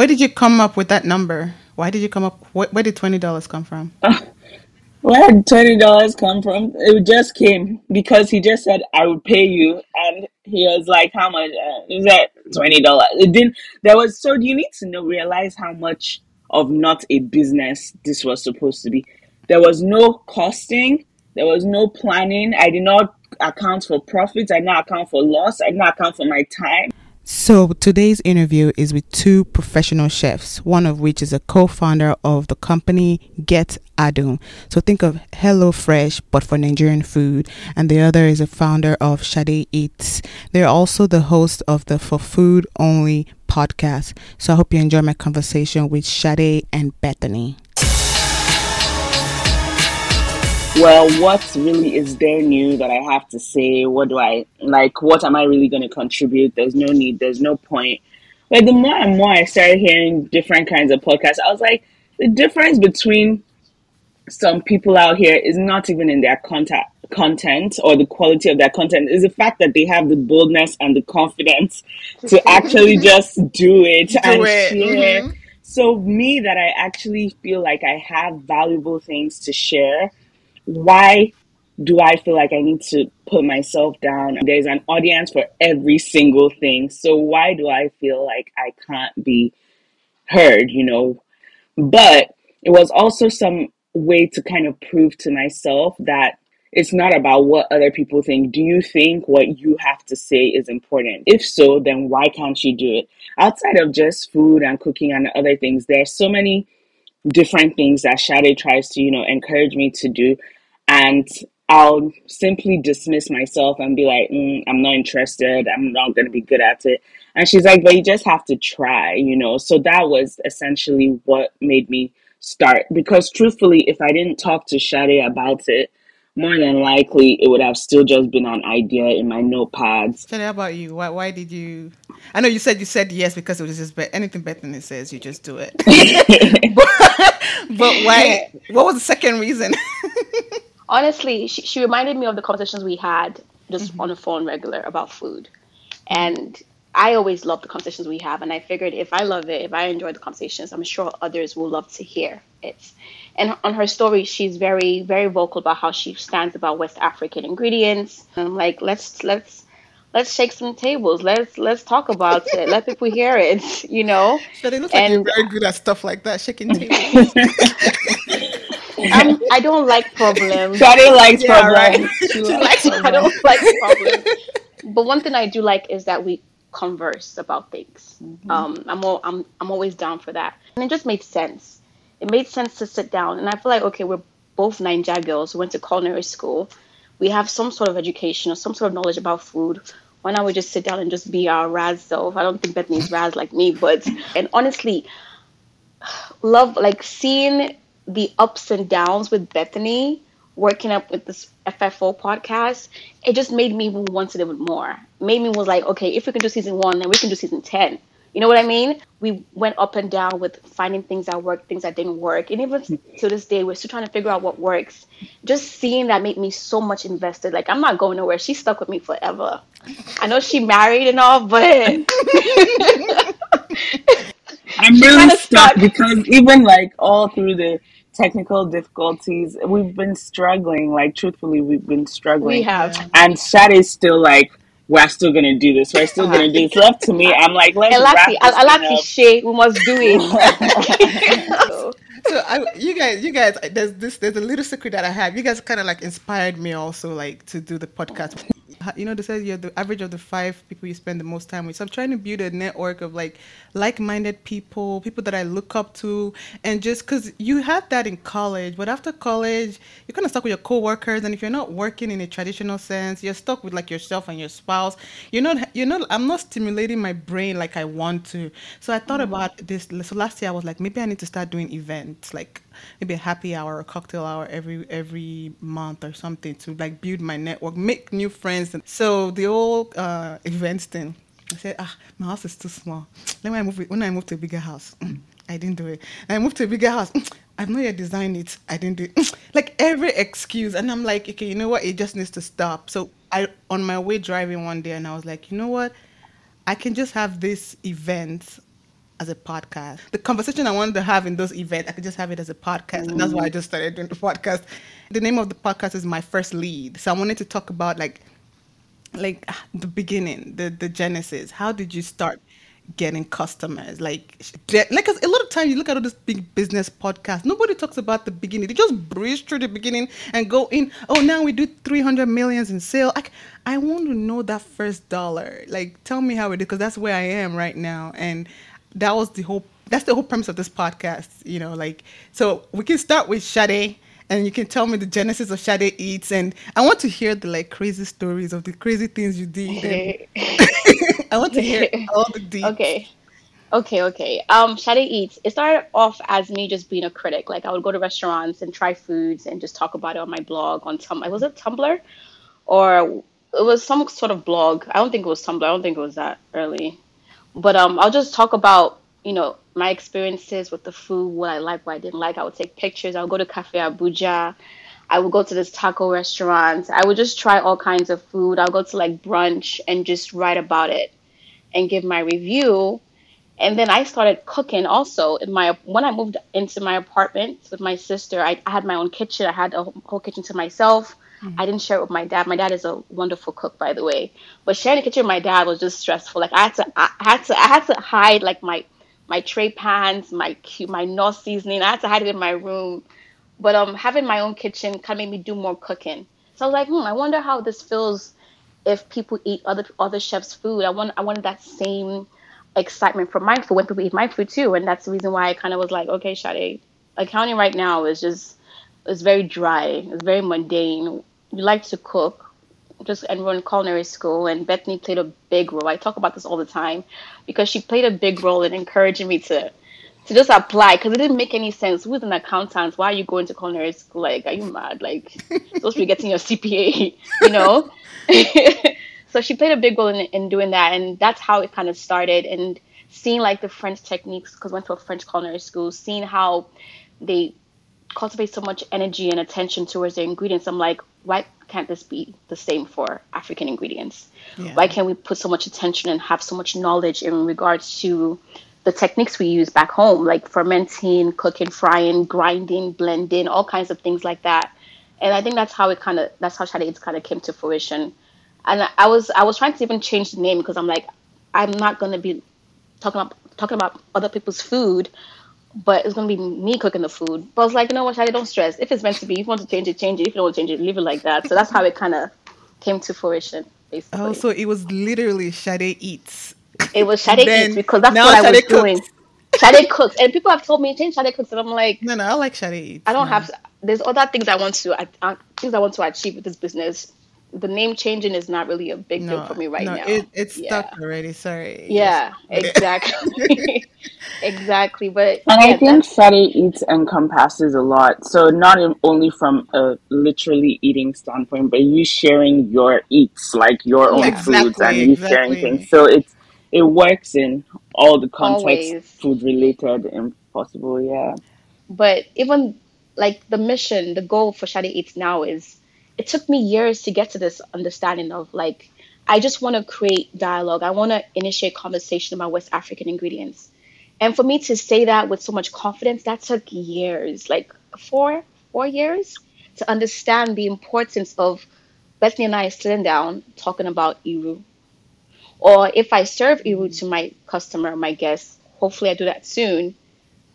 Where did you come up with that number? Why did you come up? Where, where did twenty dollars come from? Where did twenty dollars come from? It just came because he just said I would pay you, and he was like, "How much?" Uh, he said twenty dollars. It didn't. There was so you need to know realize how much of not a business this was supposed to be. There was no costing. There was no planning. I did not account for profits. I did not account for loss. I did not account for my time. So today's interview is with two professional chefs, one of which is a co-founder of the company Get Adun. So think of Hello Fresh but for Nigerian food, and the other is a founder of Shade Eats. They're also the host of the For Food Only podcast. So I hope you enjoy my conversation with Shade and Bethany. Well, what really is there new that I have to say? What do I like? What am I really going to contribute? There's no need, there's no point. But the more and more I started hearing different kinds of podcasts, I was like, the difference between some people out here is not even in their content content or the quality of their content is the fact that they have the boldness and the confidence to actually just do it Do and it. share. Mhm. So me that I actually feel like I have valuable things to share, why do I feel like I need to put myself down? There's an audience for every single thing. So why do I feel like I can't be heard, you know? But it was also some way to kind of prove to myself that it's not about what other people think. Do you think what you have to say is important? If so, then why can't you do it? Outside of just food and cooking and other things, there's so many different things that Shade tries to, you know, encourage me to do. And I'll simply dismiss myself and be like, mm, I'm not interested. I'm not going to be good at it. And she's like, but you just have to try, you know? So that was essentially what made me start. Because truthfully, if I didn't talk to Shade about it, more than likely it would have still just been an idea in my notepads. Shade, how about you? Why, why did you? I know you said you said yes because it was just but anything Bethany says, you just do it. but, but why? What was the second reason? honestly, she, she reminded me of the conversations we had just mm-hmm. on the phone regular about food. And I always love the conversations we have. And I figured if I love it, if I enjoy the conversations, I'm sure others will love to hear it. And on her story, she's very, very vocal about how she stands about West African ingredients. And I'm like, let's, let's, let's shake some tables. Let's, let's talk about it. Let people hear it, you know? Shade looks like you're And- very good at stuff like that, shaking tables. I'm, I don't like problems. Shade likes Yeah, problems. right. She likes I don't like problems. But one thing I do like is that we converse about things. Um, I'm, al- I'm I'm always down for that, and it just made sense. It made sense to sit down, and I feel like okay, we're both Naija girls who went to culinary school. We have some sort of education or some sort of knowledge about food. Why not we just sit down and just be our Raz self? I don't think Bethany's Raz like me, but and honestly, love like seeing the ups and downs with Bethany working up with this FFO podcast, it just made me want it even more. Made me was like, okay, if we can do season one, then we can do season ten. You know what I mean? We went up and down with finding things that worked, things that didn't work, and even to this day, we're still trying to figure out what works. Just seeing that made me so much invested. Like I'm not going nowhere. She stuck with me forever. I know she married and all, but I'm really stuck. because even like all through the technical difficulties, we've been struggling. Like truthfully, we've been struggling. we have. And Shade's still like, we're still gonna do this. We're still gonna do this. Left to me, I'm like, let's wrap Elati, this thing Elati. Shay, we must do it. So, so I, you guys, you guys, there's this, there's a little secret that I have. You guys kind of like inspired me also, like to do the podcast. You know, they say you're the average of the five people you spend the most time with. So I'm trying to build a network of like like-minded people, people that I look up to, and just because you had that in college, but after college, you're kind of stuck with your coworkers, and if you're not working in a traditional sense, you're stuck with like yourself and your spouse. You're not, you're not. I'm not stimulating my brain like I want to. So I thought mm. about this. So last year I was like, maybe I need to start doing events, like maybe a happy hour or cocktail hour every every month or something to like build my network, make new friends. And so the old uh, events thing. I said, ah, my house is too small. Then when I move, when I moved to a bigger house, I didn't do it. I moved to a bigger house. I've not yet designed it. I didn't do it. Like every excuse, and I'm like, okay, you know what? It just needs to stop. So I, on my way driving one day, and I was like, you know what? I can just have this event as a podcast. The conversation I wanted to have in those events, I could just have it as a podcast. And that's why I just started doing the podcast. The name of the podcast is My First Lead. So I wanted to talk about like like ah, the beginning, the the genesis. How did you start getting customers? Like, like a lot of times you look at all this big business podcast, nobody talks about the beginning. They just breeze through the beginning and go in. Oh, now we do three hundred millions in sale. Like, I want to know that first dollar. Like, tell me how it is because that's where I am right now, and that was the whole. That's the whole premise of this podcast. You know, like, so we can start with Shade and you can tell me the genesis of Shade Eats. And I want to hear the like crazy stories of the crazy things you did. I want to hear all the details. Okay. Okay, okay. Um, Shade Eats. It started off as me just being a critic. Like I would go to restaurants and try foods and just talk about it on my blog on Tumblr. Was it Tumblr, or it was some sort of blog? I don't think it was Tumblr. I don't think it was that early. But um, I'll just talk about you know my experiences with the food, what I like, what I didn't like. I would take pictures. I would go to Cafe Abuja. I would go to this taco restaurant. I would just try all kinds of food. I'll go to like brunch and just write about it and give my review. And then I started cooking also in my when I moved into my apartment with my sister. I, I had my own kitchen. I had a whole kitchen to myself. Mm-hmm. I didn't share it with my dad. My dad is a wonderful cook, by the way. But sharing the kitchen with my dad was just stressful. Like I had to, I had to, I had to hide like my my tray pans, my my Knorr seasoning. I had to hide it in my room. But um, having my own kitchen kind of made me do more cooking. So I was like, hmm, I wonder how this feels if people eat other other chefs' food. I want I wanted that same excitement for my food when people eat my food too, and that's the reason why I kind of was like, okay, Shade, accounting right now is just it's very dry, it's very mundane. We like to cook, just enrolled culinary school, and Bethany played a big role. I talk about this all the time because she played a big role in encouraging me to to just apply because it didn't make any sense. Who's an accountant? Why are you going to culinary school? Like, are you mad? Like, supposed to be getting your CPA, you know? so she played a big role in, in doing that, and that's how it kind of started. And seeing like the French techniques, because I went to a French culinary school, seeing how they cultivate so much energy and attention towards their ingredients. I'm like, why can't this be the same for African ingredients? Yeah. Why can't we put so much attention and have so much knowledge in regards to the techniques we use back home, like fermenting, cooking, frying, grinding, blending, all kinds of things like that. And I think that's how it kind of that's how Shade kind of came to fruition. And I was I was trying to even change the name because I'm like I'm not gonna be talking about talking about other people's food but it's gonna be me cooking the food. But I was like, you know what, Shadi, don't stress. If it's meant to be, if you want to change it, change it. If you don't want to change it, leave it like that. So that's how it kind of came to fruition, basically. Oh, so it was literally Shade eats. It was Shade eats because that's what I was cooks. doing. Shade cooks, and people have told me change Shade cooks, and I'm like, no, no, I like Shade eats. I don't no. have. There's other things I want to, I, I, things I want to achieve with this business the name changing is not really a big no, deal for me right no, now. It, it's yeah. stuck already. Sorry. Yeah, exactly. exactly. But and yeah, I think Shade Eats encompasses a lot. So not only from a literally eating standpoint, but you sharing your eats, like your own exactly, foods, and you exactly. sharing things. So it's it works in all the contexts, food related and possible. Yeah. But even like the mission, the goal for Shade Eats now is it took me years to get to this understanding of like I just want to create dialogue. I want to initiate conversation about West African ingredients. And for me to say that with so much confidence, that took years, like four, four years to understand the importance of Bethany and I sitting down talking about Iru. Or if I serve Iru to my customer, my guest, hopefully I do that soon,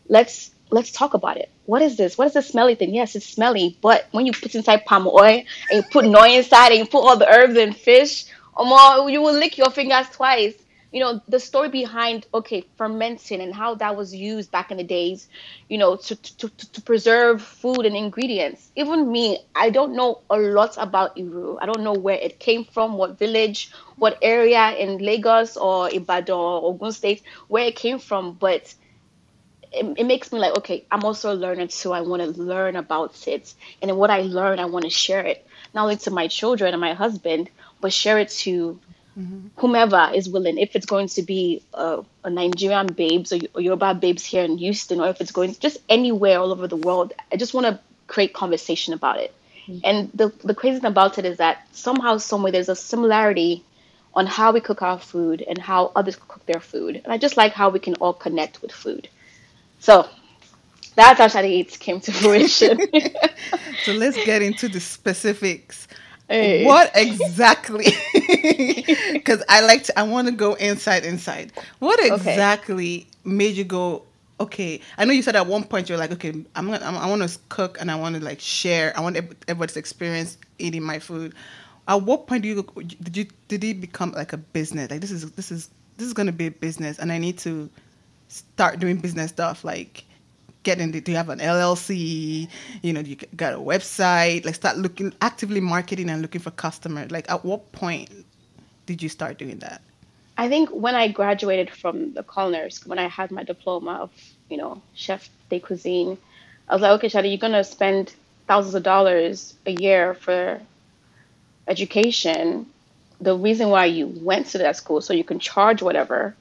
let's let's talk about it. What is this? What is this smelly thing? Yes, it's smelly, but when you put inside palm oil and you put noi inside and you put all the herbs and fish, um, you will lick your fingers twice. You know, the story behind, okay, fermenting and how that was used back in the days, you know, to, to, to, to preserve food and ingredients. Even me, I don't know a lot about Iru. I don't know where it came from, what village, what area in Lagos or Ibadan or Ogun State, where it came from, but it, it makes me like, okay, I'm also a learner too. I want to learn about it. And then what I learn, I want to share it, not only to my children and my husband, but share it to mm-hmm. whomever is willing. If it's going to be a, a Nigerian babes or, or Yoruba babes here in Houston, or if it's going just anywhere all over the world, I just want to create conversation about it. Mm-hmm. And the, the crazy thing about it is that somehow, somewhere, there's a similarity on how we cook our food and how others cook their food. And I just like how we can all connect with food. So that's how Shade Eats came to fruition. so let's get into the specifics. Hey. What exactly? Because I like to, I want to go inside, inside. What Okay. exactly made you go? Okay, I know you said at one point you're like, okay, I'm gonna, I'm, I want to cook and I want to like share. I want ev- everybody's experience eating my food. At what point do you did you did it become like a business? Like this is this is this is gonna be a business, and I need to start doing business stuff like getting do you have an LLC? You know, you got a website? Like start looking actively marketing and looking for customers. Like at what point did you start doing that? I think when I graduated from the culinary when I had my diploma of, you know, chef de cuisine, I was like, okay, Shadi, you're gonna spend thousands of dollars a year for education. The reason why you went to that school so you can charge whatever,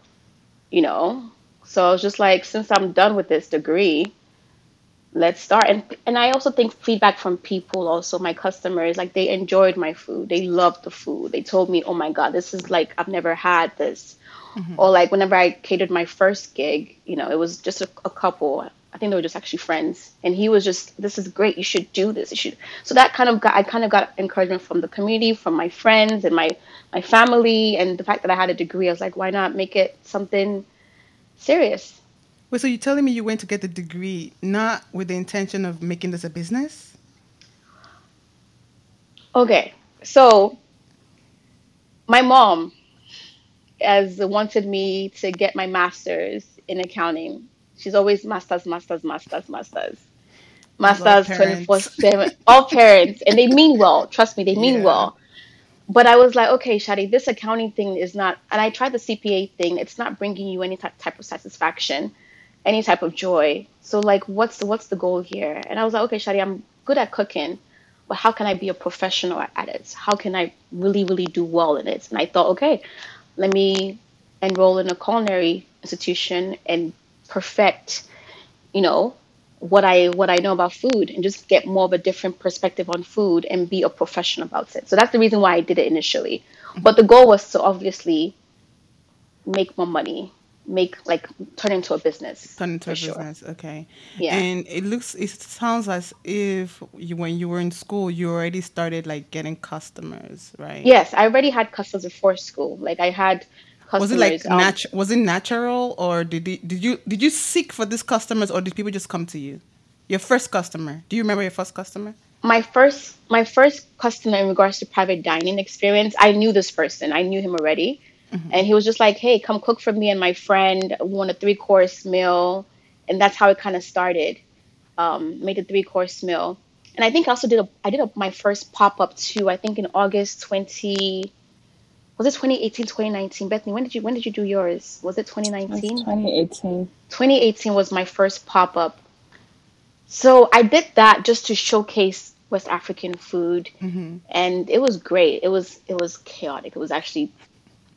you know. So I was just like, since I'm done with this degree, let's start. And and I also think feedback from people, also my customers, like they enjoyed my food. They loved the food. They told me, oh my God, this is like I've never had this. Mm-hmm. Or like whenever I catered my first gig, you know, it was just a, a couple. I think they were just actually friends, and he was just, "This is great. You should do this. You should." So that kind of got, I kind of got encouragement from the community, from my friends and my my family, and the fact that I had a degree. I was like, "Why not make it something serious?" Wait, so you're telling me you went to get the degree not with the intention of making this a business? Okay, so my mom has wanted me to get my master's in accounting. She's always masters, masters, masters, masters, masters, twenty four seven. All parents, and they mean well. Trust me, they mean Yeah. well. But I was like, okay, Shadi, this accounting thing is not. And I tried the CPA thing. It's not bringing you any type of satisfaction, any type of joy. So like, what's the what's the goal here? And I was like, okay, Shadi, I'm good at cooking but how can I be a professional at it? How can I really, really do well in it? And I thought, okay, let me enroll in a culinary institution and perfect, you know, what I what I know about food and just get more of a different perspective on food and be a professional about it. So that's the reason why I did it initially. But the goal was to obviously make more money, make like turn into a business. Turn into a sure. business, okay. Yeah. And it looks, it sounds as if you, when you were in school, you already started like getting customers, right? Yes, I already had customers before school. Like I had. Was it like um, Was it natural, or did did you did you seek for these customers, or did people just come to you? Your first customer. Do you remember your first customer? my first my first customer in regards to private dining experience i knew this person. I knew him already. And he was just like hey come cook for me and my friend. We want a three course meal. And that's how it kind of started. Um, made a three course meal. And i think i also did a i did a, my first pop-up too i think in august 20 was it 2018 2019 bethany when did you when did you do yours was it 2019 2018. 2018 was my first pop up. So I did that just to showcase West African food, and it was great. It was it was chaotic. It was actually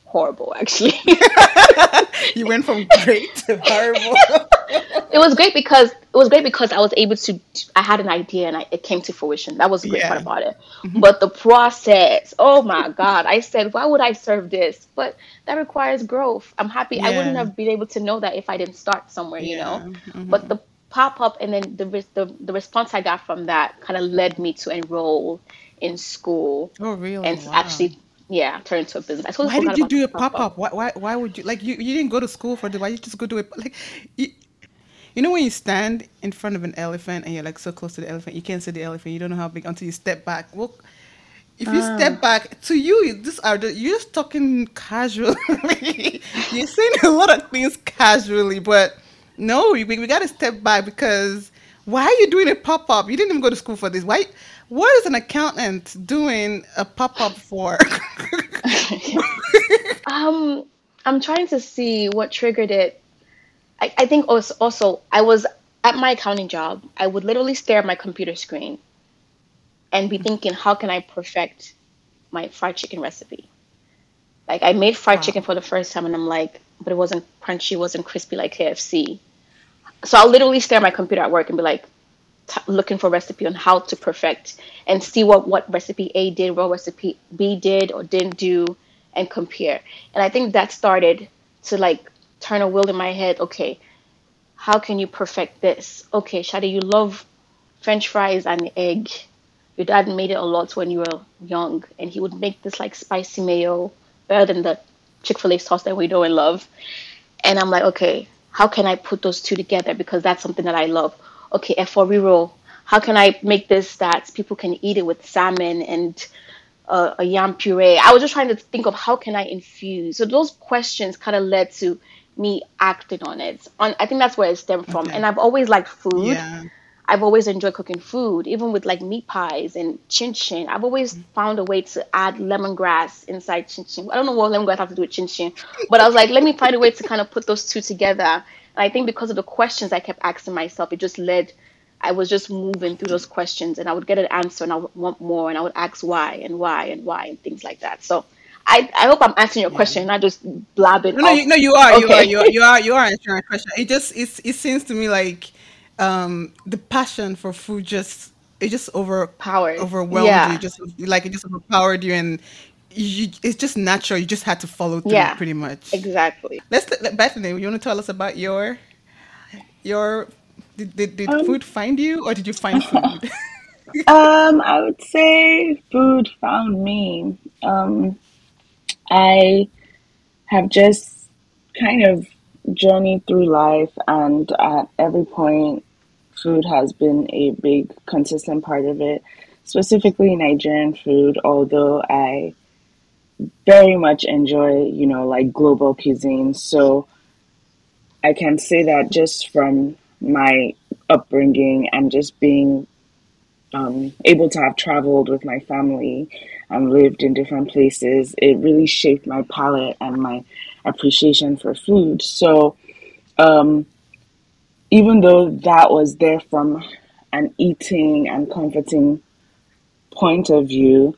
horrible. Actually, You went from great to horrible. it was great because it was great because I was able to. I had an idea and I, it came to fruition. That was the great Yeah. part about it. Mm-hmm. But the process, oh my god! I said, why would I serve this? But that requires growth. I'm happy. I wouldn't have been able to know that if I didn't start somewhere. You Yeah. know. But the pop up and then the, the the response I got from that kind of led me to enroll in school oh, really? and Wow. actually yeah turn into a business. I totally why did you do a pop up? Why, why why would you like you you didn't go to school for the why you just go do it like you, you know when you stand in front of an elephant and you're like so close to the elephant you can't see the elephant you don't know how big until you step back. Well, if you step ah. back to you, this are the, you're just talking casually. you're saying a lot of things casually, but no, we, we got to step back because why are you doing a pop up? You didn't even go to school for this. Why? What is an accountant doing a pop up for? Um, I'm trying to see what triggered it. I, I think also, also I was at my accounting job. I would literally stare at my computer screen and be thinking, how can I perfect my fried chicken recipe? Like I made fried Wow. chicken for the first time, and I'm like, but it wasn't crunchy, it wasn't crispy like KFC. So I'll literally stare at my computer at work and be like, t- looking for recipe on how to perfect and see what what recipe A did, what recipe B did or didn't do, and compare. And I think that started to like turn a wheel in my head. Okay, how can you perfect this? Okay, Shadi, you love French fries and egg. Your dad made it a lot when you were young, and he would make this like spicy mayo better than the Chick fil A sauce that we know and love. And I'm like, okay, how can I put those two together? Because that's something that I love. Okay, efo How can I make this that people can eat it with salmon and uh, a yam puree? I was just trying to think of how can I infuse. So those questions kind of led to me acting on it. On I think that's where it stemmed from. Okay. And I've always liked food. Yeah. I've always enjoyed cooking food, even with like meat pies and chin chin. I've always mm-hmm. found a way to add lemongrass inside chin chin. I don't know what lemongrass have to do with chin chin, but I was like, let me find a way to kind of put those two together. I think because of the questions I kept asking myself, it just led. I was just moving through those questions, and I would get an answer, and I would want more, and I would ask why and why and why and things like that. So I, I hope I'm answering your yeah. question, not just blabbing. No, no, you, no, you are, okay. you are, you are, you are, you are answering a question. It just, it's, it seems to me like um, the passion for food just it just overpowered, overwhelmed yeah. you. Just like it just overpowered you, and you, it's just natural. You just had to follow through, yeah, pretty much. Exactly. Let's Bethany. You want to tell us about your your did did, did um, food find you, or did you find food? um, I would say food found me. Um, I have just kind of journeyed through life, and at every point, food has been a big, consistent part of it, specifically Nigerian food, although I very much enjoy, you know, like global cuisine. So I can say that just from my upbringing and just being um, able to have traveled with my family and lived in different places, it really shaped my palate and my appreciation for food. So, um, even though that was there from an eating and comforting point of view,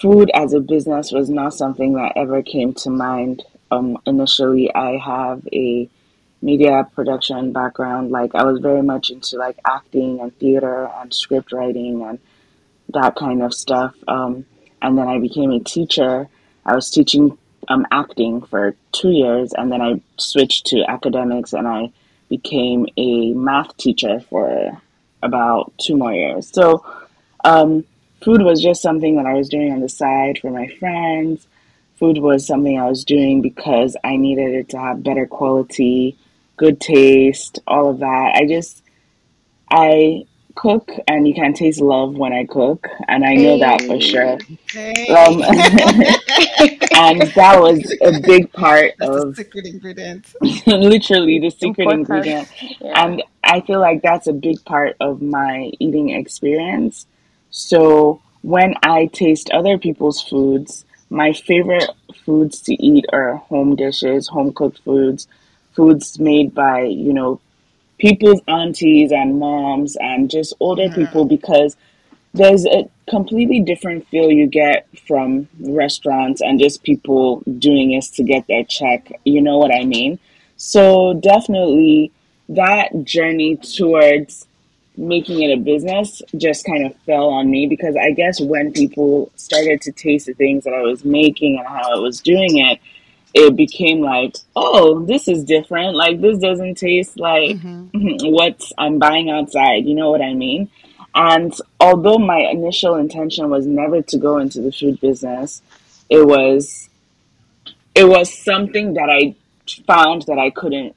food as a business was not something that ever came to mind. Um, initially, I have a media production background. Like I was very much into like acting and theater and script writing and that kind of stuff. Um, and then I became a teacher. I was teaching um, acting for two years, and then I switched to academics, and I became a math teacher for about two more years. So, um, food was just something that I was doing on the side for my friends. Food was something I was doing because I needed it to have better quality, good taste, all of that. I just, I cook and you can taste love when I cook, and I know hey. that for sure. Hey. Um, and that was a big part That's of secret ingredient. literally the secret Important. ingredient, yeah. and I feel like that's a big part of my eating experience. So when I taste other people's foods, my favorite foods to eat are home dishes, home cooked foods, foods made by you know people's aunties and moms and just older yeah. people because there's a completely different feel you get from restaurants and just people doing this to get their check. You know what I mean? So definitely that journey towards making it a business just kind of fell on me because I guess when people started to taste the things that I was making and how I was doing it, it became like, oh, this is different. Like this doesn't taste like mm-hmm. what I'm buying outside. You know what I mean? And although my initial intention was never to go into the food business, it was it was something that I found that I couldn't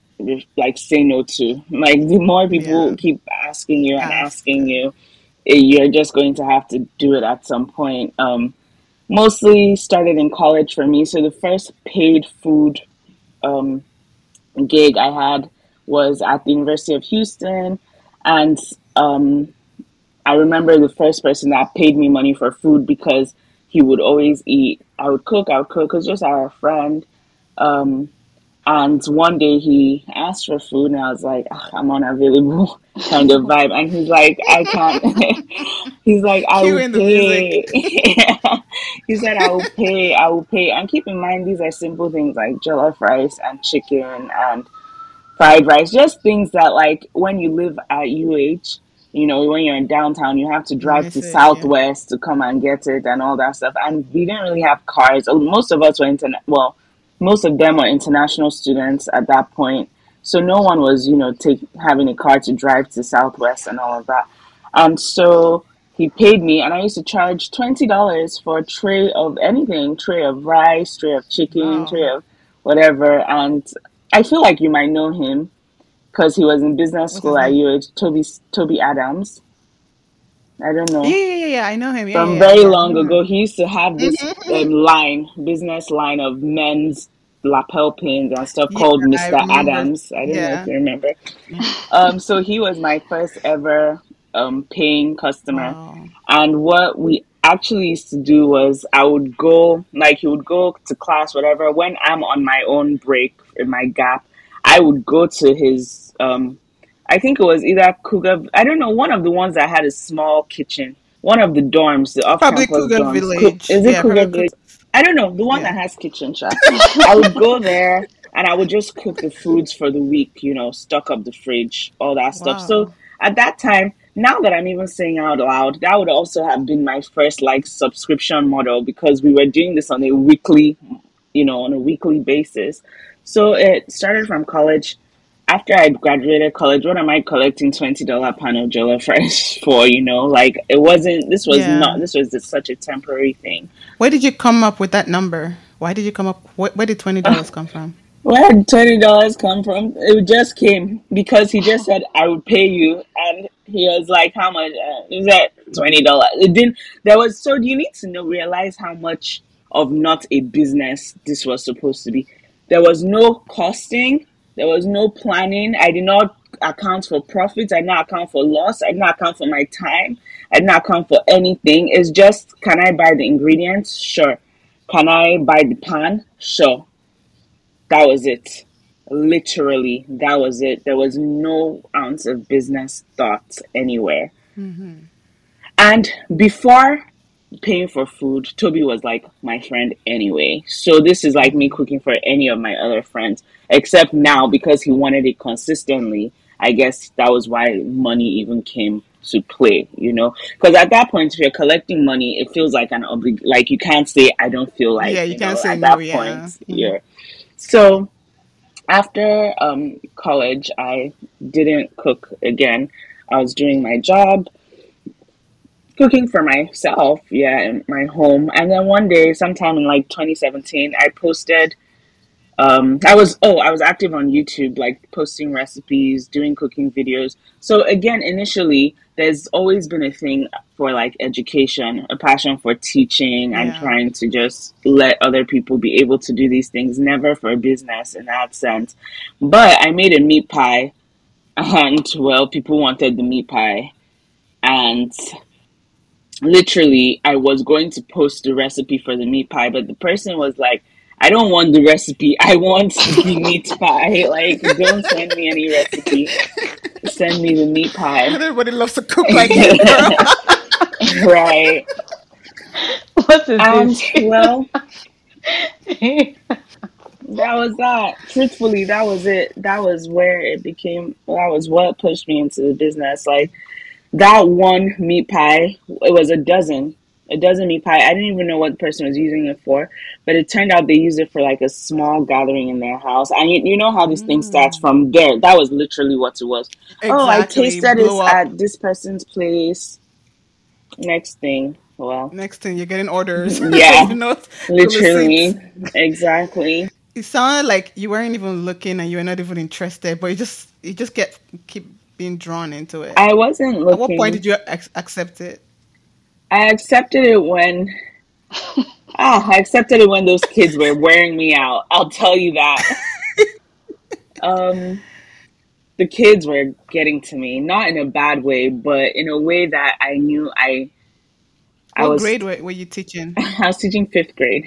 like say no to. Like the more people yeah. keep asking you and asking you, eh, you're just going to have to do it at some point. Um, mostly started in college for me. So the first paid food um, gig I had was at the University of Houston, and um, I remember the first person that paid me money for food because he would always eat. I would cook. I would cook because just our friend. Um, and one day he asked for food, and I was like, I'm unavailable kind of vibe. And he's like, I can't. he's like, I will pay. he said, I will pay. I will pay. And keep in mind, these are simple things like jollof rice and chicken and fried rice. Just things that, like, when you live at UH, you know, when you're in downtown, you have to drive to it, yeah. Southwest to come and get it and all that stuff. And we didn't really have cars. Most of us were internet. well, most of them were international students at that point. So no one was, you know, take having a car to drive to Southwest and all of that. And so he paid me, and I used to charge twenty dollars for a tray of anything, tray of rice, tray of chicken, Wow. tray of whatever. And I feel like you might know him because he was in business school at? UH. Toby Toby Adams. I don't know. Yeah, yeah, yeah. I know him. Yeah, From yeah, very yeah. long Mhm. ago, he used to have this um, line, business line of men's lapel pins and stuff Yeah, called Mr. Adams. I don't know if you remember. Um, so he was my first ever um, paying customer. Wow. And what we actually used to do was I would go, like, he would go to class, whatever. When I'm on my own break in my gap, I would go to his, um, I think it was either Cougar, I don't know, one of the ones that had a small kitchen. One of the dorms, the off-campus dorms. Village. Is it Yeah, Cougar Village? I don't know, the one Yeah. that has kitchen shop. I would go there and I would just cook the foods for the week, you know, stock up the fridge, all that stuff. So at that time, now that I'm even saying out loud, that would also have been my first like subscription model because we were doing this on a weekly, you know, on a weekly basis. So it started from college. After I graduated college, what am I collecting twenty dollar pan of jollof rice for? You know, like it wasn't. This was Yeah. not. This was just such a temporary thing. Where did you come up with that number? Why did you come up? Where, where did twenty dollars come from? Where did twenty dollars come from? It just came because he just said I would pay you, and he was like, "How much?" Uh, he said twenty dollars. It didn't. There was so you need to know realize how much of not a business this was supposed to be. There was no costing. There was no planning. I did not account for profits. I did not account for loss. I did not account for my time. I did not account for anything. It's just, can I buy the ingredients? Sure. Can I buy the pan? Sure that was it. Literally, that was it. There was no ounce of business thought anywhere. Mm-hmm. And before paying for food, Toby was like my friend anyway. So this is like me cooking for any of my other friends, except now because he wanted it consistently. I guess that was why money even came to play, you know? Because at that point, if you're collecting money, it feels like an oblig. Like you can't say I don't feel like. Yeah, you can't know, say at no, that yeah. point. Mhm. You're so after um, college, I didn't cook again. I was doing my job, cooking for myself, yeah, in my home. And then one day, sometime in like 2017, I posted. Um, I was oh, I was active on YouTube, like posting recipes, doing cooking videos. So again, initially, there's always been a thing for like education, a passion for teaching and trying to just let other people be able to do these things, never for business in that sense. But I made a meat pie, and well, people wanted the meat pie, and literally, I was going to post the recipe for the meat pie, but the person was like, I don't want the recipe. I want the meat pie. Like, don't send me any recipe. Send me the meat pie. Everybody loves to cook like you, girl. right. What is And this? well, that was that. Truthfully, that was it. That was where it became. That was what pushed me into the business. Like that one meat pie. It was a dozen. A dozen meat pie. I didn't even know what the person was using it for, but it turned out they used it for like a small gathering in their house. And you, you know how this thing mm. starts from there. That was literally what it was. Oh, I Exactly, tasted up. at this person's place. Next thing, well, Next thing, you're getting orders. Yeah. you know, literally, exactly. It sounded like you weren't even looking and you were not even interested, but you just you just get keep being drawn into it. I wasn't looking. At what point did you ac- accept it? I accepted it when. Ah, I accepted it when those kids were wearing me out. I'll tell you that. um, the kids were getting to me, not in a bad way, but in a way that I knew I. I What was grade were, were you teaching? I was teaching fifth grade.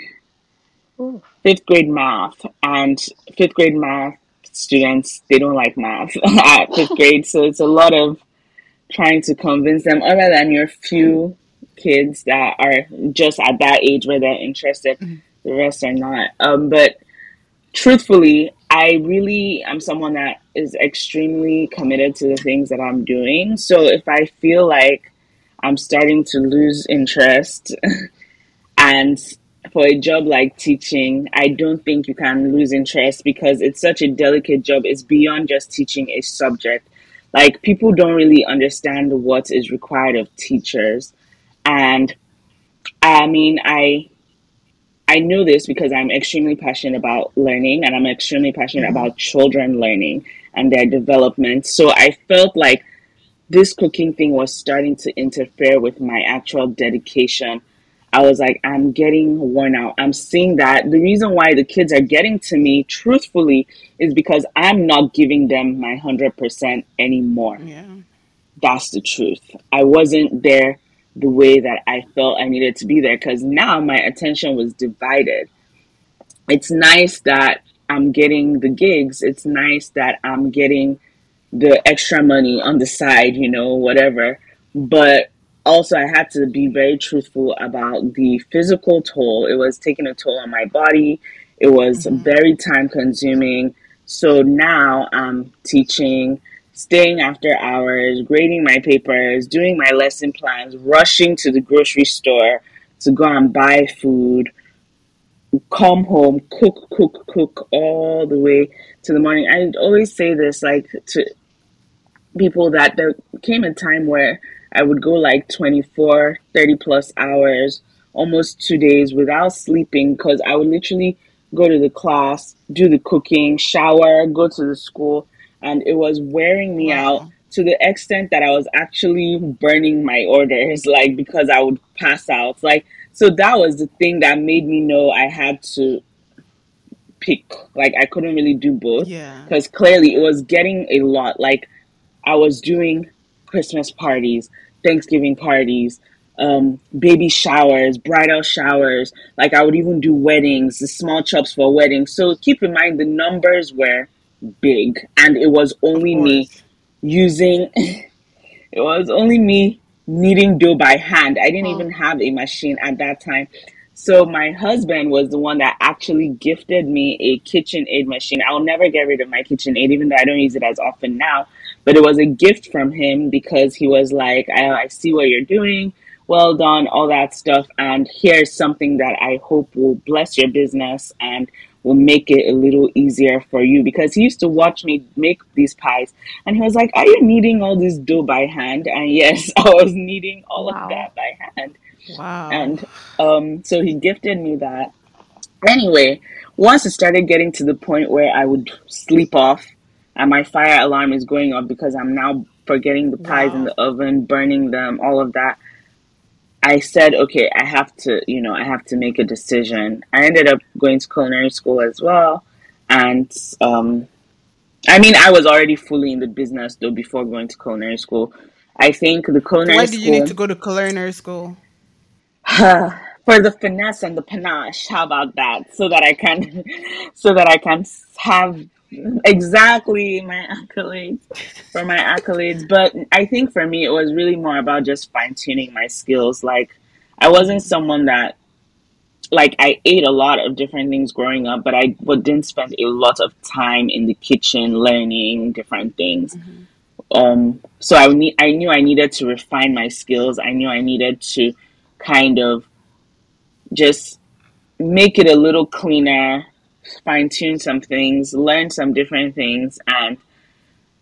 Ooh. fifth grade math and fifth grade math students they don't like math at fifth grade. So it's a lot of trying to convince them other than your few kids that are just at that age where they're interested the rest are not. Um, but truthfully, I really am someone that is extremely committed to the things that I'm doing. So if I feel like I'm starting to lose interest and for a job like teaching, I don't think you can lose interest because it's such a delicate job. It's beyond just teaching a subject. Like people don't really understand what is required of teachers. And I mean, I I know this because I'm extremely passionate about learning and I'm extremely passionate mm-hmm. about children learning and their development. So I felt like this cooking thing was starting to interfere with my actual dedication. I was like, I'm getting worn out. I'm seeing that the reason why the kids are getting to me, truthfully, is because I'm not giving them my 100% anymore. Yeah. That's the truth. I wasn't there the way that I felt I needed to be there because now my attention was divided. It's nice that I'm getting the gigs, it's nice that I'm getting the extra money on the side, you know, whatever. But also, I had to be very truthful about the physical toll. It was taking a toll on my body, it was mm-hmm. very time consuming. So now I'm teaching staying after hours, grading my papers, doing my lesson plans, rushing to the grocery store to go and buy food, come home, cook, cook, cook all the way to the morning. I always say this like to people that there came a time where I would go like 24, 30 plus hours, almost two days without sleeping because I would literally go to the class, do the cooking, shower, go to the school, and it was wearing me wow. out to the extent that I was actually burning my orders, like because I would pass out. Like, so that was the thing that made me know I had to pick. Like, I couldn't really do both. Yeah. Because clearly it was getting a lot. Like, I was doing Christmas parties, Thanksgiving parties, um, baby showers, bridal showers. Like, I would even do weddings, the small chops for weddings. So keep in mind the numbers were big and it was only me using it was only me kneading dough by hand i didn't oh. even have a machine at that time so my husband was the one that actually gifted me a KitchenAid machine i'll never get rid of my KitchenAid even though i don't use it as often now but it was a gift from him because he was like I, I see what you're doing well done all that stuff and here's something that i hope will bless your business and will make it a little easier for you because he used to watch me make these pies and he was like, Are you kneading all this dough by hand? And yes, I was kneading all wow. of that by hand. Wow. And um, so he gifted me that. Anyway, once it started getting to the point where I would sleep off and my fire alarm is going off because I'm now forgetting the pies wow. in the oven, burning them, all of that. I said, okay, I have to, you know, I have to make a decision. I ended up going to culinary school as well. And, um, I mean, I was already fully in the business though before going to culinary school. I think the culinary school Why did you need to go to culinary school? for the finesse and the panache. How about that? So that I can, so that I can have exactly my accolades. For my accolades. But i think for me it was really more about just fine-tuning my skills. Like i wasn't someone that like i ate a lot of different things growing up but i didn't spend a lot of time in the kitchen learning different things. Mm-hmm. um so i need i knew i needed to refine my skills. I knew i needed to kind of just make it a little cleaner fine tune some things, learn some different things, and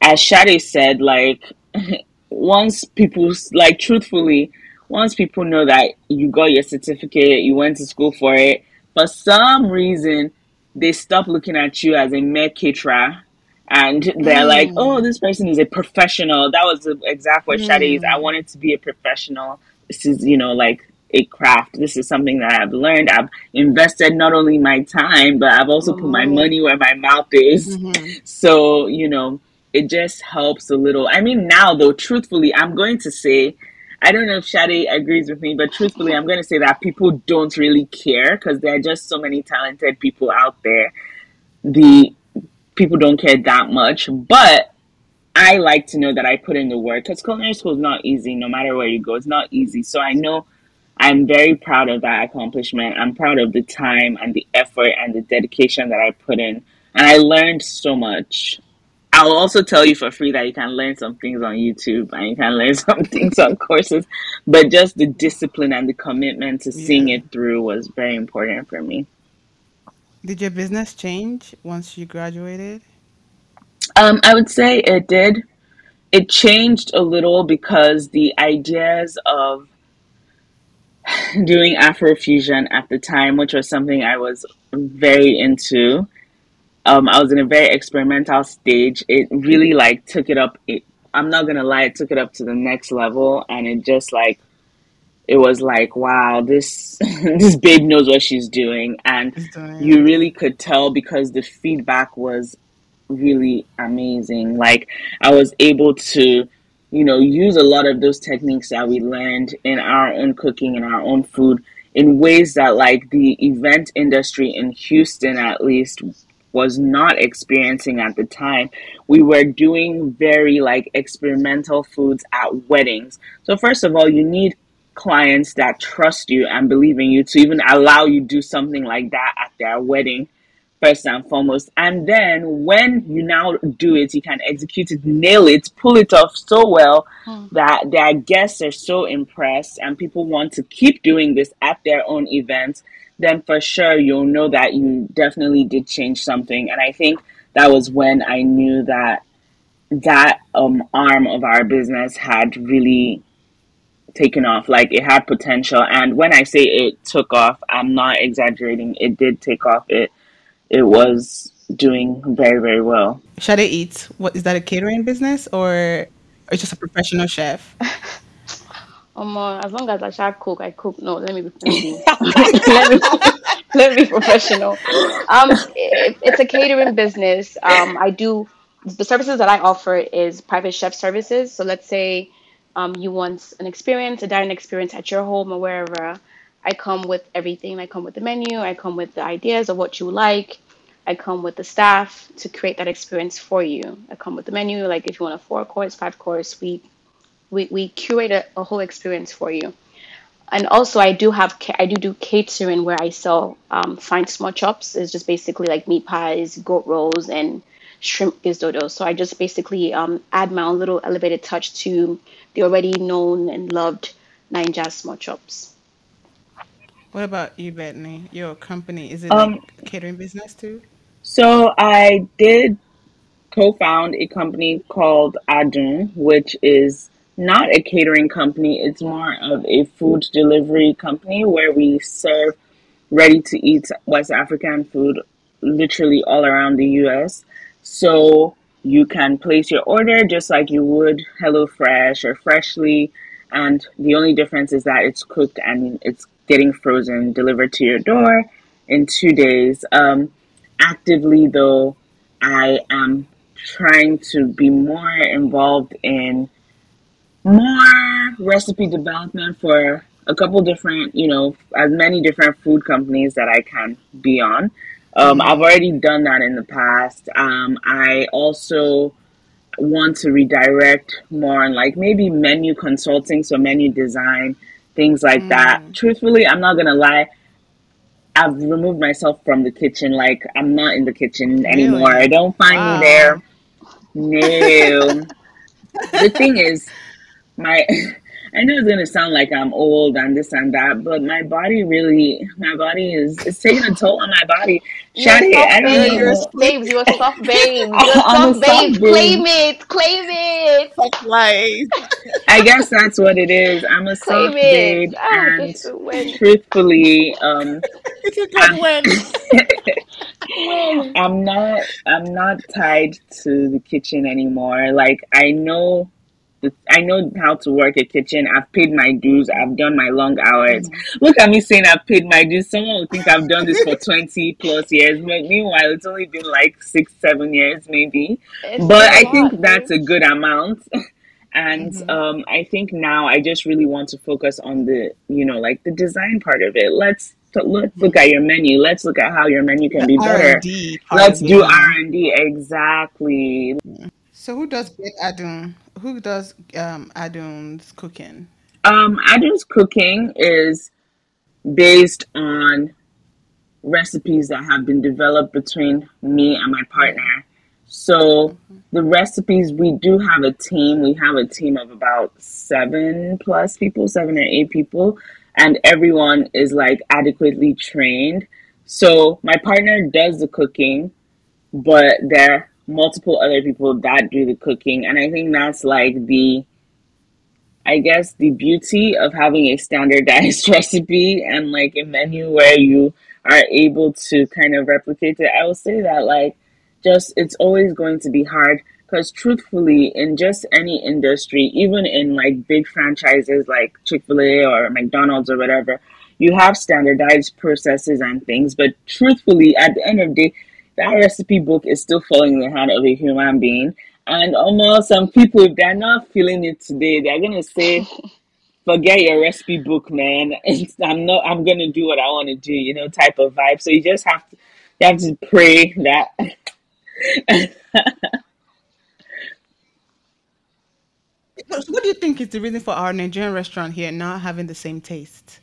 as Shadi said, like once people like truthfully, once people know that you got your certificate, you went to school for it, for some reason they stop looking at you as a mere caterer and they're mm. like, oh, this person is a professional. That was the exact what mm. Shade is. I wanted to be a professional. This is, you know, like a craft. This is something that I've learned. I've invested not only my time, but I've also put my mm-hmm. money where my mouth is. Mm-hmm. So, you know, it just helps a little. I mean, now though, truthfully, I'm going to say, I don't know if Shadi agrees with me, but truthfully, I'm going to say that people don't really care because there are just so many talented people out there. The people don't care that much, but I like to know that I put in the work because culinary school is not easy. No matter where you go, it's not easy. So I know I'm very proud of that accomplishment. I'm proud of the time and the effort and the dedication that I put in. And I learned so much. I'll also tell you for free that you can learn some things on YouTube and you can learn some things on courses. But just the discipline and the commitment to seeing Yeah. it through was very important for me. Did your business change once you graduated? Um, I would say it did. It changed a little because the ideas of doing Afrofusion at the time, which was something I was very into. Um, I was in a very experimental stage. It really like took it up. It, I'm not gonna lie, it took it up to the next level, and it just like it was like, wow, this this babe knows what she's doing, and you really could tell because the feedback was really amazing. Like I was able to, you know, use a lot of those techniques that we learned in our own cooking and our own food in ways that like the event industry in Houston at least was not experiencing at the time. We were doing very like experimental foods at weddings. So first of all, you need clients that trust you and believe in you to even allow you do something like that at their wedding first and foremost. And then when you now do it, you can execute it, nail it, pull it off so well that their guests are so impressed and people want to keep doing this at their own events. Then for sure you'll know that you definitely did change something. And I think that was when I knew that that um, arm of our business had really taken off. Like it had potential. And when I say it took off, I'm not exaggerating. It did take off. It it was doing very very well. Shade Eats, what is that a catering business or or just a professional chef? Um, uh, as long as I shall cook, I cook. No, let me be, let me, let me, be professional. Um, it, it's a catering business. Um, I do the services that I offer is private chef services. So let's say um, you want an experience, a dining experience at your home or wherever. I come with everything. I come with the menu. I come with the ideas of what you like. I come with the staff to create that experience for you. I come with the menu, like if you want a four course, five course, we we, we curate a, a whole experience for you. And also, I do have I do do catering where I sell um, fine small chops. It's just basically like meat pies, goat rolls, and shrimp risotto. So I just basically um, add my own little elevated touch to the already known and loved Naija's small chops. What about you, Bethany? Your company is it Um, like a catering business too? So I did co-found a company called Adun, which is not a catering company. It's more of a food delivery company where we serve ready to eat West African food literally all around the US. So you can place your order just like you would HelloFresh or Freshly. And the only difference is that it's cooked and it's getting frozen, delivered to your door in two days. Um, actively, though, I am trying to be more involved in more recipe development for a couple different, you know, as many different food companies that I can be on. Um, I've already done that in the past. Um, I also want to redirect more on like maybe menu consulting, so menu design, things like that. Mm. Truthfully, I'm not gonna lie. I've removed myself from the kitchen. Like I'm not in the kitchen anymore. Really? Don't find Wow. me there. No. the thing is, my I know it's gonna sound like I'm old and this and that, but my body really, my body is it's taking a toll on my body. You're Shade, I don't babe. know. Babes, you're a soft babe. You're a I'm a soft babe. soft babe. Claim it. Claim it. Like I guess that's what it is. I'm a Claim soft it. babe, Ah, and truthfully, um, it's a good one. I'm not I'm not tied to the kitchen anymore. Like I know the, I know how to work a kitchen. I've paid my dues. I've done my long hours. Look at me saying I've paid my dues. Someone would think I've done this for 20 plus years. But meanwhile, it's only been like six, seven years maybe. It's But I lot, think that's a good amount. And um, I think now I just really want to focus on the, you know, like the design part of it. Let's let's look at your menu. Let's look at how your menu can be The R better. and D Let's of it, do. R and D exactly. So who does Get Adun? Who does um Adun's cooking? Um, Adun's cooking is based on recipes that have been developed between me and my partner. So the recipes we do have a team. We have a team of about seven plus people, seven or eight people, and everyone is like adequately trained. So my partner does the cooking, but there multiple other people that do the cooking, and I think that's like the I guess the beauty of having a standardized recipe and like a menu where you are able to kind of replicate it. I will say that like just it's always going to be hard because truthfully in just any industry, even in like big franchises like Chick-fil-A or McDonald's or whatever, you have standardized processes and things, but truthfully at the end of the day, that recipe book is still falling in the hand of a human being and almost some people, if they're not feeling it today, they're gonna say, "Forget your recipe book, man. I'm not. I'm gonna do what I want to do." You know, type of vibe. So you just have to, you have to pray that. So what do you think is the reason for our Nigerian restaurant here not having the same taste?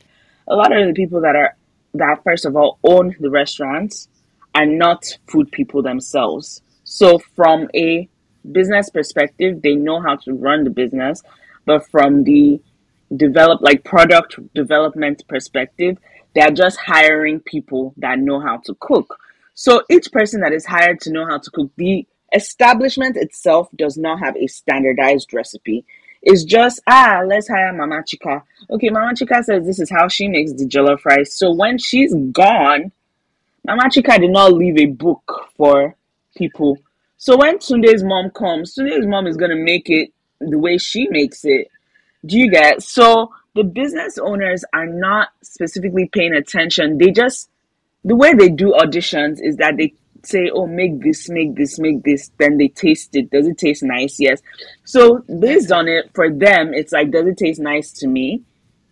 A lot of the people that are that first of all own the restaurants are not food people themselves. So from a business perspective, they know how to run the business, but from the develop like product development perspective, they're just hiring people that know how to cook. So each person that is hired to know how to cook, the establishment itself does not have a standardized recipe. It's just ah, let's hire Mama Chika. Okay, Mama Chika says this is how she makes the jollof rice. So when she's gone, Mama Chika did not leave a book for people so when Sundays mom comes, Sundays mom is gonna make it the way she makes it. Do you get? So the business owners are not specifically paying attention. They just the way they do auditions is that they say, "Oh, make this, make this, make this." Then they taste it. Does it taste nice? Yes. So based on it, for them, it's like, does it taste nice to me?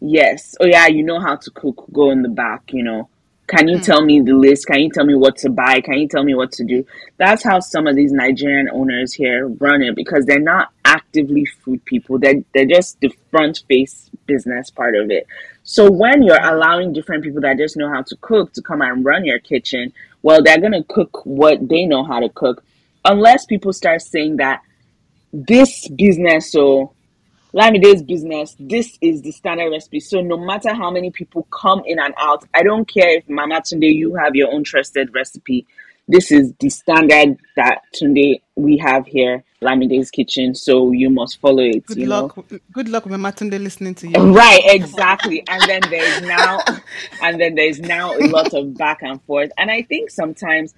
Yes. Oh yeah, you know how to cook. Go in the back. You know. Can you mm. tell me the list? Can you tell me what to buy? Can you tell me what to do? That's how some of these Nigerian owners here run it because they're not actively food people. They're, they're just the front face business part of it. So when you're allowing different people that just know how to cook to come and run your kitchen, well, they're going to cook what they know how to cook. Unless people start saying that this business, so Lamide's business, this is the standard recipe. So no matter how many people come in and out, I don't care if Mama Tunde, you have your own trusted recipe. This is the standard that Tunde we have here, Lamide's kitchen. So you must follow it. Good you luck. Know? Good luck, Mama Tunde, listening to you. Right, exactly. and then there's now, and then there's now a lot of back and forth. And I think sometimes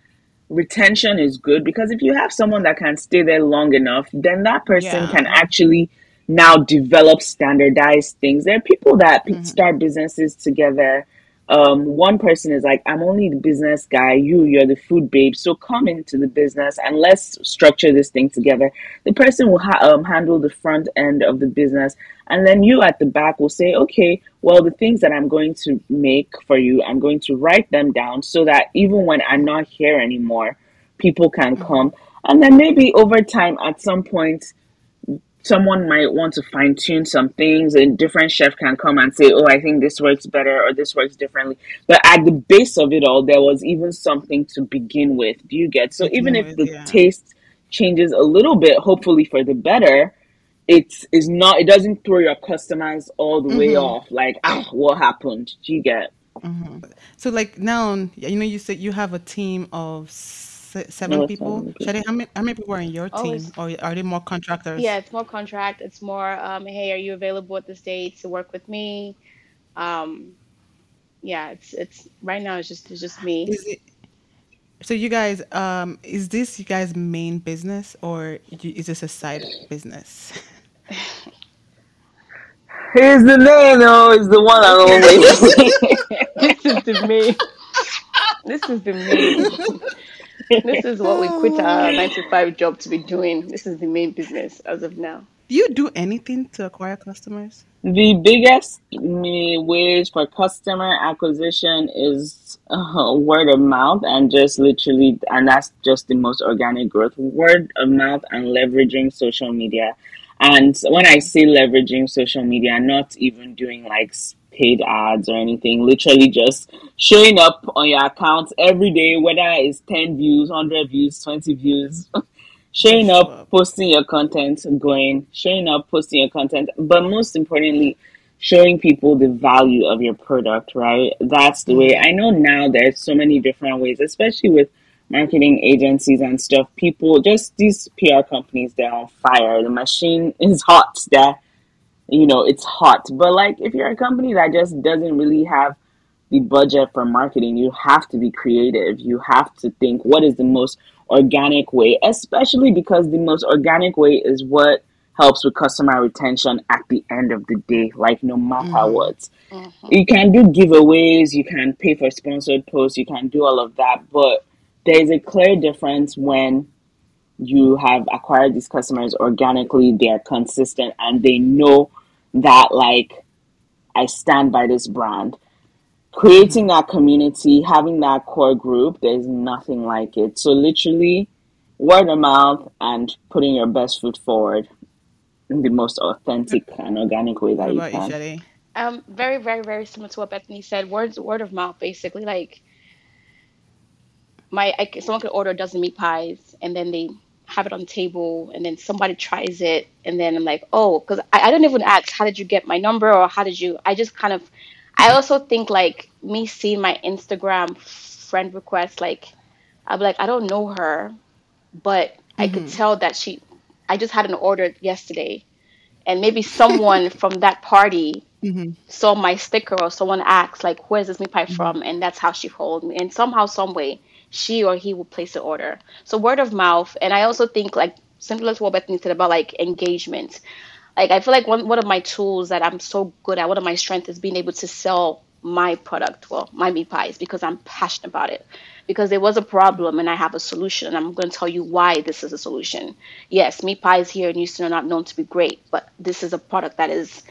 retention is good because if you have someone that can stay there long enough, then that person yeah. can actually now develop standardized things. There are people that mm-hmm. start businesses together. Um, one person is like, I'm only the business guy. You, you're the food babe. So come into the business and let's structure this thing together. The person will ha- um, handle the front end of the business. And then you at the back will say, okay, well, the things that I'm going to make for you, I'm going to write them down so that even when I'm not here anymore, people can mm-hmm. come. And then maybe over time, at some point, someone might want to fine tune some things and different chef can come and say oh i think this works better or this works differently but at the base of it all there was even something to begin with do you get so even if the yeah. taste changes a little bit hopefully for the better it is is not it doesn't throw your customers all the mm-hmm. way off like ah what happened do you get mm-hmm. so like now you know you said you have a team of seven no, people. Shade, how many, how many people are in your oh, team, or are they more contractors? Yeah, it's more contract. It's more, um, hey, are you available at the states to work with me? Um, yeah, it's it's right now. It's just it's just me. Is it, so you guys, um, is this you guys' main business, or is this a side business? Here's the name, though. Is the one I only. this is the main. This is the main this is what we quit our nine to five job to be doing. This is the main business as of now. Do you do anything to acquire customers? The biggest ways for customer acquisition is uh, word of mouth and just literally, and that's just the most organic growth. Word of mouth and leveraging social media. And when I say leveraging social media, not even doing like paid ads or anything, literally just showing up on your account every day, whether it's 10 views, 100 views, 20 views, showing up, posting your content, going, showing up, posting your content, but most importantly, showing people the value of your product, right? That's the way. Mm-hmm. I know now there's so many different ways, especially with marketing agencies and stuff. People, just these PR companies, they're on fire. The machine is hot. They're, you know, it's hot. But like, if you're a company that just doesn't really have the budget for marketing, you have to be creative. You have to think what is the most organic way, especially because the most organic way is what helps with customer retention at the end of the day, like no matter mm-hmm. what. Mm-hmm. You can do giveaways, you can pay for sponsored posts, you can do all of that, but there is a clear difference when you have acquired these customers organically, they are consistent and they know that like I stand by this brand creating that community, having that core group, there's nothing like it. So literally, word of mouth and putting your best foot forward in the most authentic and organic way that you can. You, um, very, very, very similar to what Bethany said. Words, word of mouth, basically. Like my, I, someone could order a dozen meat pies, and then they have it on the table, and then somebody tries it, and then I'm like, oh, because I, I don't even ask, how did you get my number, or how did you? I just kind of I also think like me seeing my Instagram friend request, like I'm like, I don't know her, but I could mm-hmm. tell that she I just had an order yesterday and maybe someone from that party mm-hmm. saw my sticker or someone asked like where's this meat pie mm-hmm. from and that's how she called me and somehow some way she or he will place the order so word of mouth and i also think like similar to what bethany said about like engagement like I feel like one one of my tools that I'm so good at, one of my strengths is being able to sell my product, well, my meat pies, because I'm passionate about it. Because there was a problem and I have a solution, and I'm going to tell you why this is a solution. Yes, meat pies here in Houston are not known to be great, but this is a product that is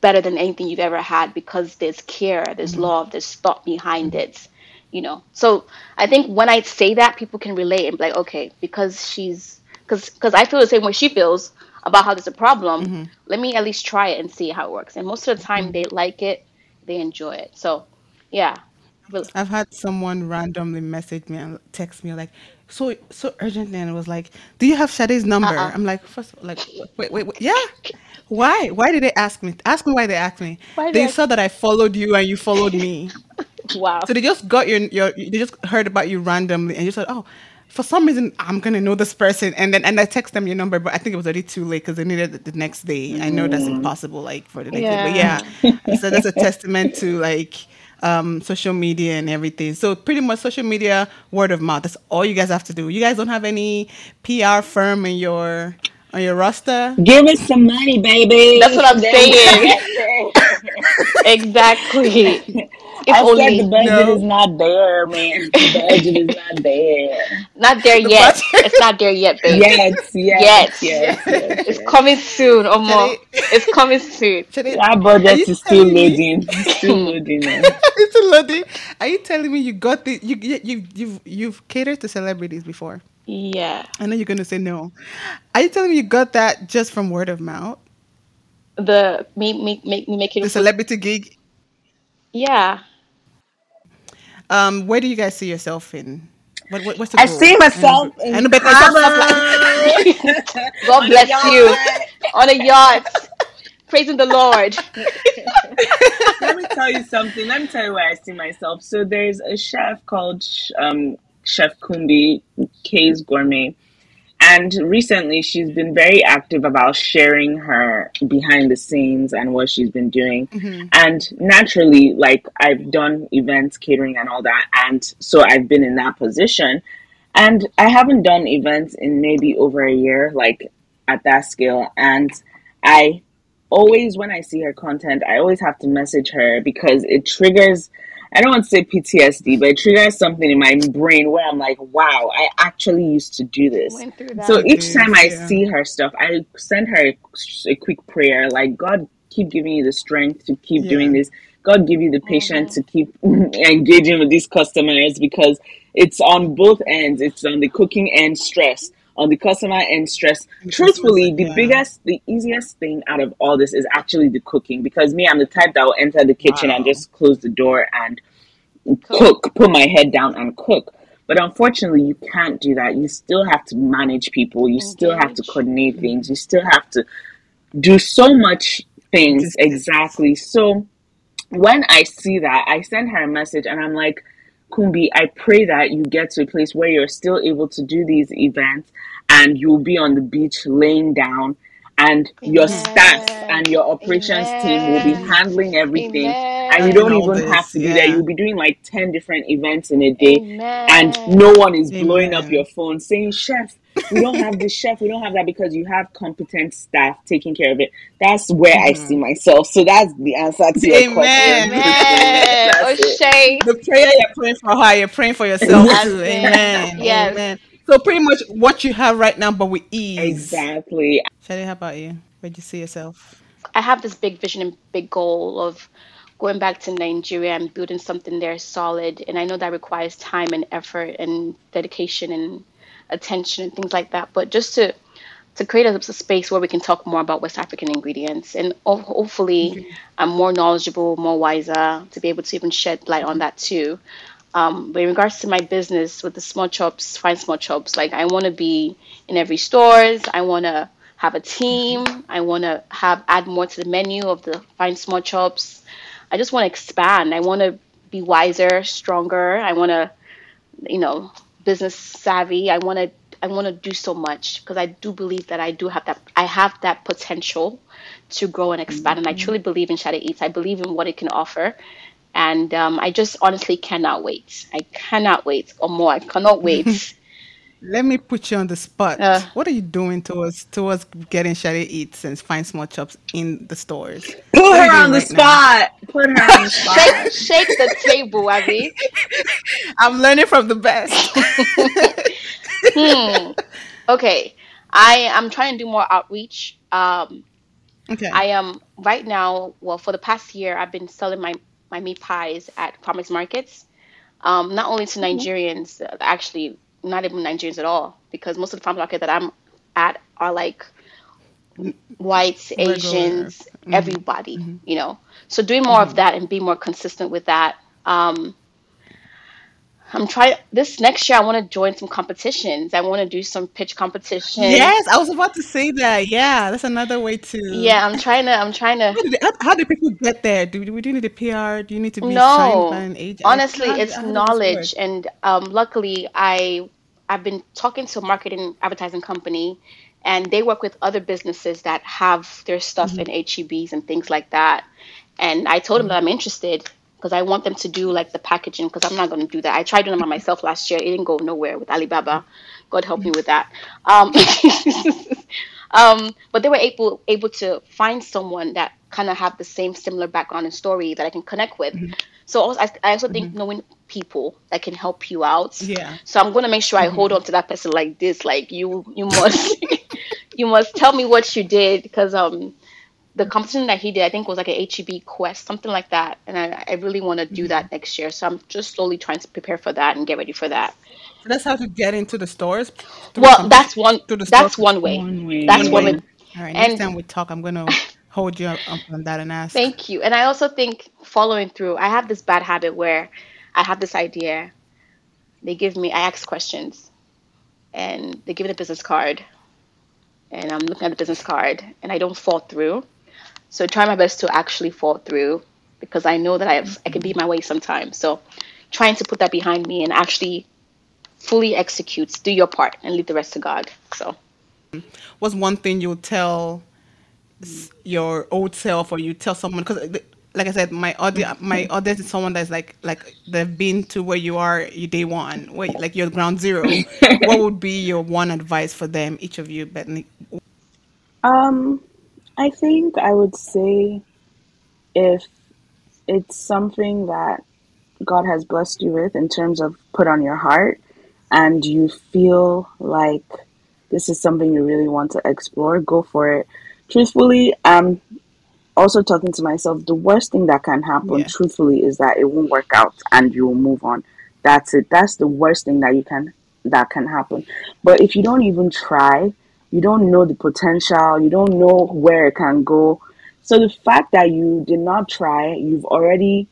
better than anything you've ever had because there's care, there's mm-hmm. love, there's thought behind it. You know, so I think when I say that, people can relate and be like, okay, because she's because because I feel the same way she feels about how there's a problem, mm-hmm. let me at least try it and see how it works. And most of the time, mm-hmm. they like it, they enjoy it. So, yeah. I've had someone randomly message me and text me like, so so urgently, and it was like, "Do you have Shade's number?" Uh-uh. I'm like, first, all, like, wait, wait, wait, yeah. Why? Why did they ask me? Ask me why they asked me. Why they saw that I followed you and you followed me. Wow. So they just got your your. They just heard about you randomly and you said, "Oh, for some reason I'm gonna know this person, and then and I text them your number, but I think it was already too late because they needed it the next day. I know that's mm. impossible, like for the next yeah. day, but yeah. so that's a testament to like um, social media and everything. So pretty much social media, word of mouth. That's all you guys have to do. You guys don't have any PR firm in your on your roster. Give us some money, baby. That's what I'm saying. exactly. If I only, said the budget no. is not there, man. The budget is not there. Not there the yet. Budget. It's not there yet, baby. Yes, yes, yes. yes, yes it's coming soon, Omo. It's coming soon. That budget is still loading. still loading. it's still loading. Are you telling me you got the you you you've you've catered to celebrities before? Yeah. I know you're gonna say no. Are you telling me you got that just from word of mouth? The me me make me making the celebrity gig. Yeah. Um, where do you guys see yourself in? What, what, what's the I goal? see myself in God bless you on a yacht, praising the Lord. Let me tell you something. Let me tell you where I see myself. So there's a chef called um, Chef Kumbi, K's Gourmet and recently, she's been very active about sharing her behind the scenes and what she's been doing. Mm-hmm. And naturally, like I've done events, catering, and all that. And so I've been in that position. And I haven't done events in maybe over a year, like at that scale. And I always, when I see her content, I always have to message her because it triggers I don't want to say PTSD, but it triggers something in my brain where I'm like, wow, I actually used to do this. Went through that. So each time I yeah. see her stuff, I send her a, a quick prayer, like God, keep giving you the strength to keep Yeah. doing this. God, give you the oh, patience to keep engaging with these customers because it's on both ends. It's on the cooking end stress, on the customer end stress. Truthfully, the yeah. biggest, the easiest thing out of all this is actually the cooking because me, I'm the type that will enter the kitchen and just close the door and cook, put my head down and cook. But unfortunately, you can't do that. You still have to manage people. You still have to coordinate things. You still have to do so much things. Exactly. So when I see that, I send her a message and I'm like, Kumbi, I pray that you get to a place where you're still able to do these events and you'll be on the beach laying down and your Amen. staff and your operations team will be Amen. handling everything Amen. and you don't And all even have this, to be there. yeah. You'll be doing like 10 different events in a day Amen. and no one is blowing up Amen. your phone saying, Chef, we don't have the chef, we don't have that because you have competent staff taking care of it. That's where I see mm-hmm. myself. So that's the answer to your Amen. question. Amen. That's. O'Shea. The prayer you're praying for her, you're praying for yourself too. Amen. Yes. Amen. So pretty much what you have right now, but with ease. Exactly. Shade, how about you? where do you see yourself? I have this big vision and big goal of going back to Nigeria and building something there solid. And I know that requires time and effort and dedication and attention and things like that. But just to to create a, a space where we can talk more about West African ingredients and ho- hopefully I'm more knowledgeable, more wiser to be able to even shed light on that too. Um, but in regards to my business with the small chops, fine small chops, like I want to be in every stores. I want to have a team. I want to have add more to the menu of the fine small chops. I just want to expand. I want to be wiser, stronger. I want to, you know, business savvy. I want to I want to do so much because I do believe that I do have that I have that potential to grow and expand and I truly believe in Shade Eats. I believe in what it can offer. And um, I just honestly cannot wait. I cannot wait. Or more, I cannot wait. Let me put you on the spot. Uh. what are you doing towards towards getting Shade Eats and find small chops in the stores? Put What her on the right now? spot. Put her on the spot. shake, shake the table, Abby. I'm learning from the best. Hmm. Okay. I am trying to do more outreach. Um, okay. I am right now. Well, for the past year, I've been selling my my meat pies at farmers markets. Um, not only to Nigerians, uh, actually not even Nigerians at all, because most of the farmers market that I'm at are like whites, Regular. Asians, mm-hmm. everybody. Mm-hmm. You know, so doing more of mm-hmm. that and being more consistent with that. Um, I'm trying this next year. I want to join some competitions. I want to do some pitch competitions. yes, I was about to say that. Yeah, that's another way to. Yeah, I'm trying to. I'm trying to. How do, they- how, how do people get there? Do, do we do need a PR? Do you need to be No, signed by an agent? honestly, How- it's knowledge, and um, luckily, I I've been talking to a marketing advertising company, and they work with other businesses that have their stuff in HEBs and things like that. And I told them that I'm interested because I want them to do like the packaging because I'm not going to do that. I tried doing it myself last year; it didn't go nowhere with Alibaba. God help me with that. Um, um, but they were able able to find someone that kind of have the same similar background and story that I can connect with. So also, I, I also think knowing people that can help you out. Yeah. So I'm gonna make sure I hold on to that person like this. Like you, you must, you must tell me what you did because um, the competition that he did, I think was like an HEB quest, something like that. And I, I really want to do mm-hmm. that next year. So I'm just slowly trying to prepare for that and get ready for that. So that's how to get into the stores. Well, that's one. through the That's one way. One way. That's One one way. way. All right, next and- time we talk, I'm gonna hold you up on that and ask. Thank you. And I also think following through, I have this bad habit where I have this idea. They give me, I ask questions, and they give me a business card, and I'm looking at the business card, and I don't fall through. So try my best to actually fall through because I know that I have, I can beat my way sometimes. So trying to put that behind me and actually fully execute, do your part, and leave the rest to God. So. What's one thing you'll tell your old self, or you tell someone? Because, like I said, my audience, my audience is someone that's like, like they've been to where you are, you day one, where like you're ground zero. what would be your one advice for them, each of you, Bethany? Um, I think I would say if it's something that God has blessed you with in terms of put on your heart and you feel like this is something you really want to explore, go for it. Truthfully, I'm also talking to myself, the worst thing that can happen, Yeah. truthfully, is that it won't work out and you will move on. That's it. That's the worst thing that you can that can happen. But if you don't even try, you don't know the potential, you don't know where it can go. So the fact that you did not try, you've already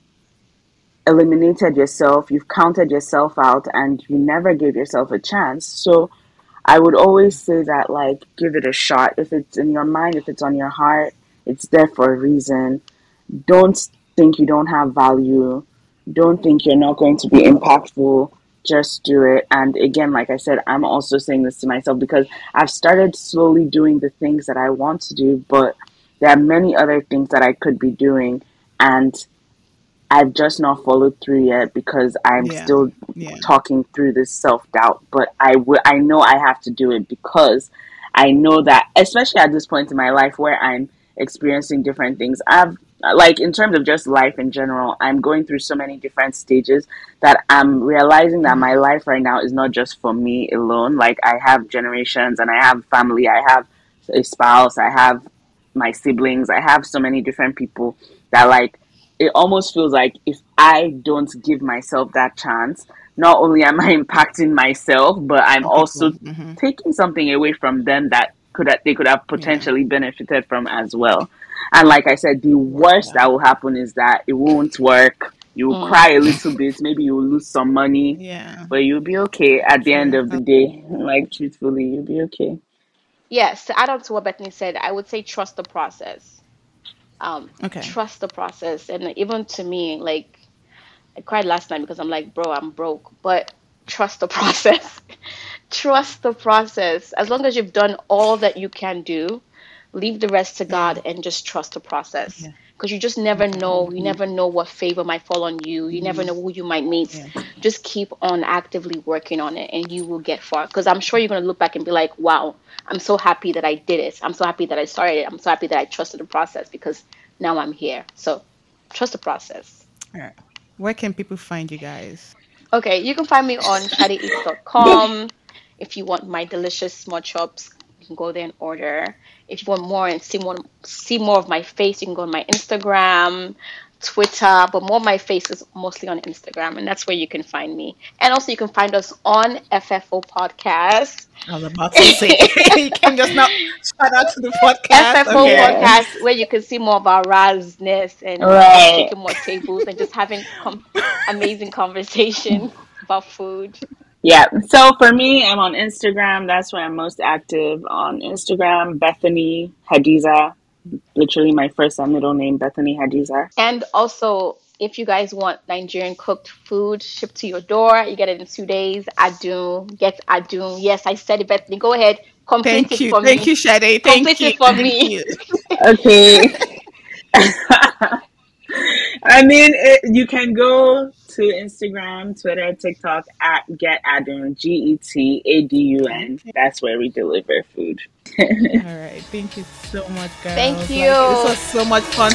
eliminated yourself, you've counted yourself out, and you never gave yourself a chance. So I would always say that, like, give it a shot. If it's in your mind, if it's on your heart, it's there for a reason. Don't think you don't have value. Don't think you're not going to be impactful. Just do it. And again, like I said, I'm also saying this to myself because I've started slowly doing the things that I want to do, but there are many other things that I could be doing. And I've just not followed through yet because I'm Yeah. still Yeah. talking through this self doubt. But I will. I know I have to do it because I know that, especially at this point in my life where I'm experiencing different things. I've like in terms of just life in general, I'm going through so many different stages that I'm realizing that my life right now is not just for me alone. Like I have generations and I have family, I have a spouse, I have my siblings, I have so many different people that like it almost feels like if I don't give myself that chance, not only am I impacting myself, but I'm also Mhm. taking something away from them that could have, they could have potentially benefited from as well. And like I said, the worst that will happen is that it won't work. You will Mm. cry a little bit, maybe you will lose some money, Yeah. but you'll be okay at the end of the day. Like truthfully, you'll be okay. Yes, to add on to what Bethany said, I would say trust the process. Um, Okay. trust the process. And even to me, like, I cried last night because I'm like, bro, I'm broke. But trust the process. trust the process. As long as you've done all that you can do, leave the rest to God and just trust the process. Yeah. Because you just never know. You never know what favor might fall on you. You never know who you might meet. Yeah. Just keep on actively working on it and you will get far. Because I'm sure you're going to look back and be like, wow, I'm so happy that I did it. I'm so happy that I started it. I'm so happy that I trusted the process because now I'm here. So trust the process. All right. Where can people find you guys? Okay, you can find me on shadeeats.com. If you want my delicious small chops, can go there and order. If you want more and see more see more of my face, you can go on my Instagram, Twitter, but more of my face is mostly on Instagram, and that's where you can find me. And also you can find us on FFO Podcast. I was about to say you can just not shout out to the podcast. FFO Okay. Podcast, where you can see more of our razness and Right. taking more tables and just having com- amazing conversation about food. Yeah. So for me, I'm on Instagram. That's where I'm most active. On Instagram, Bethany Hadiza. Literally my first and middle name, Bethany Hadiza. And also, if you guys want Nigerian cooked food shipped to your door, you get it in two days. Adun, get Adun. Yes, I said it, Bethany. Go ahead, complete Thank it you. for Thank me. you, Shade. Thank Complete you. it for Thank me. you. Okay. I mean, it, you can go to Instagram, Twitter, TikTok at Get Adun, G E T A D U N. That's where we deliver food. All right. Thank you so much, guys. Thank Like, you. this was so much fun.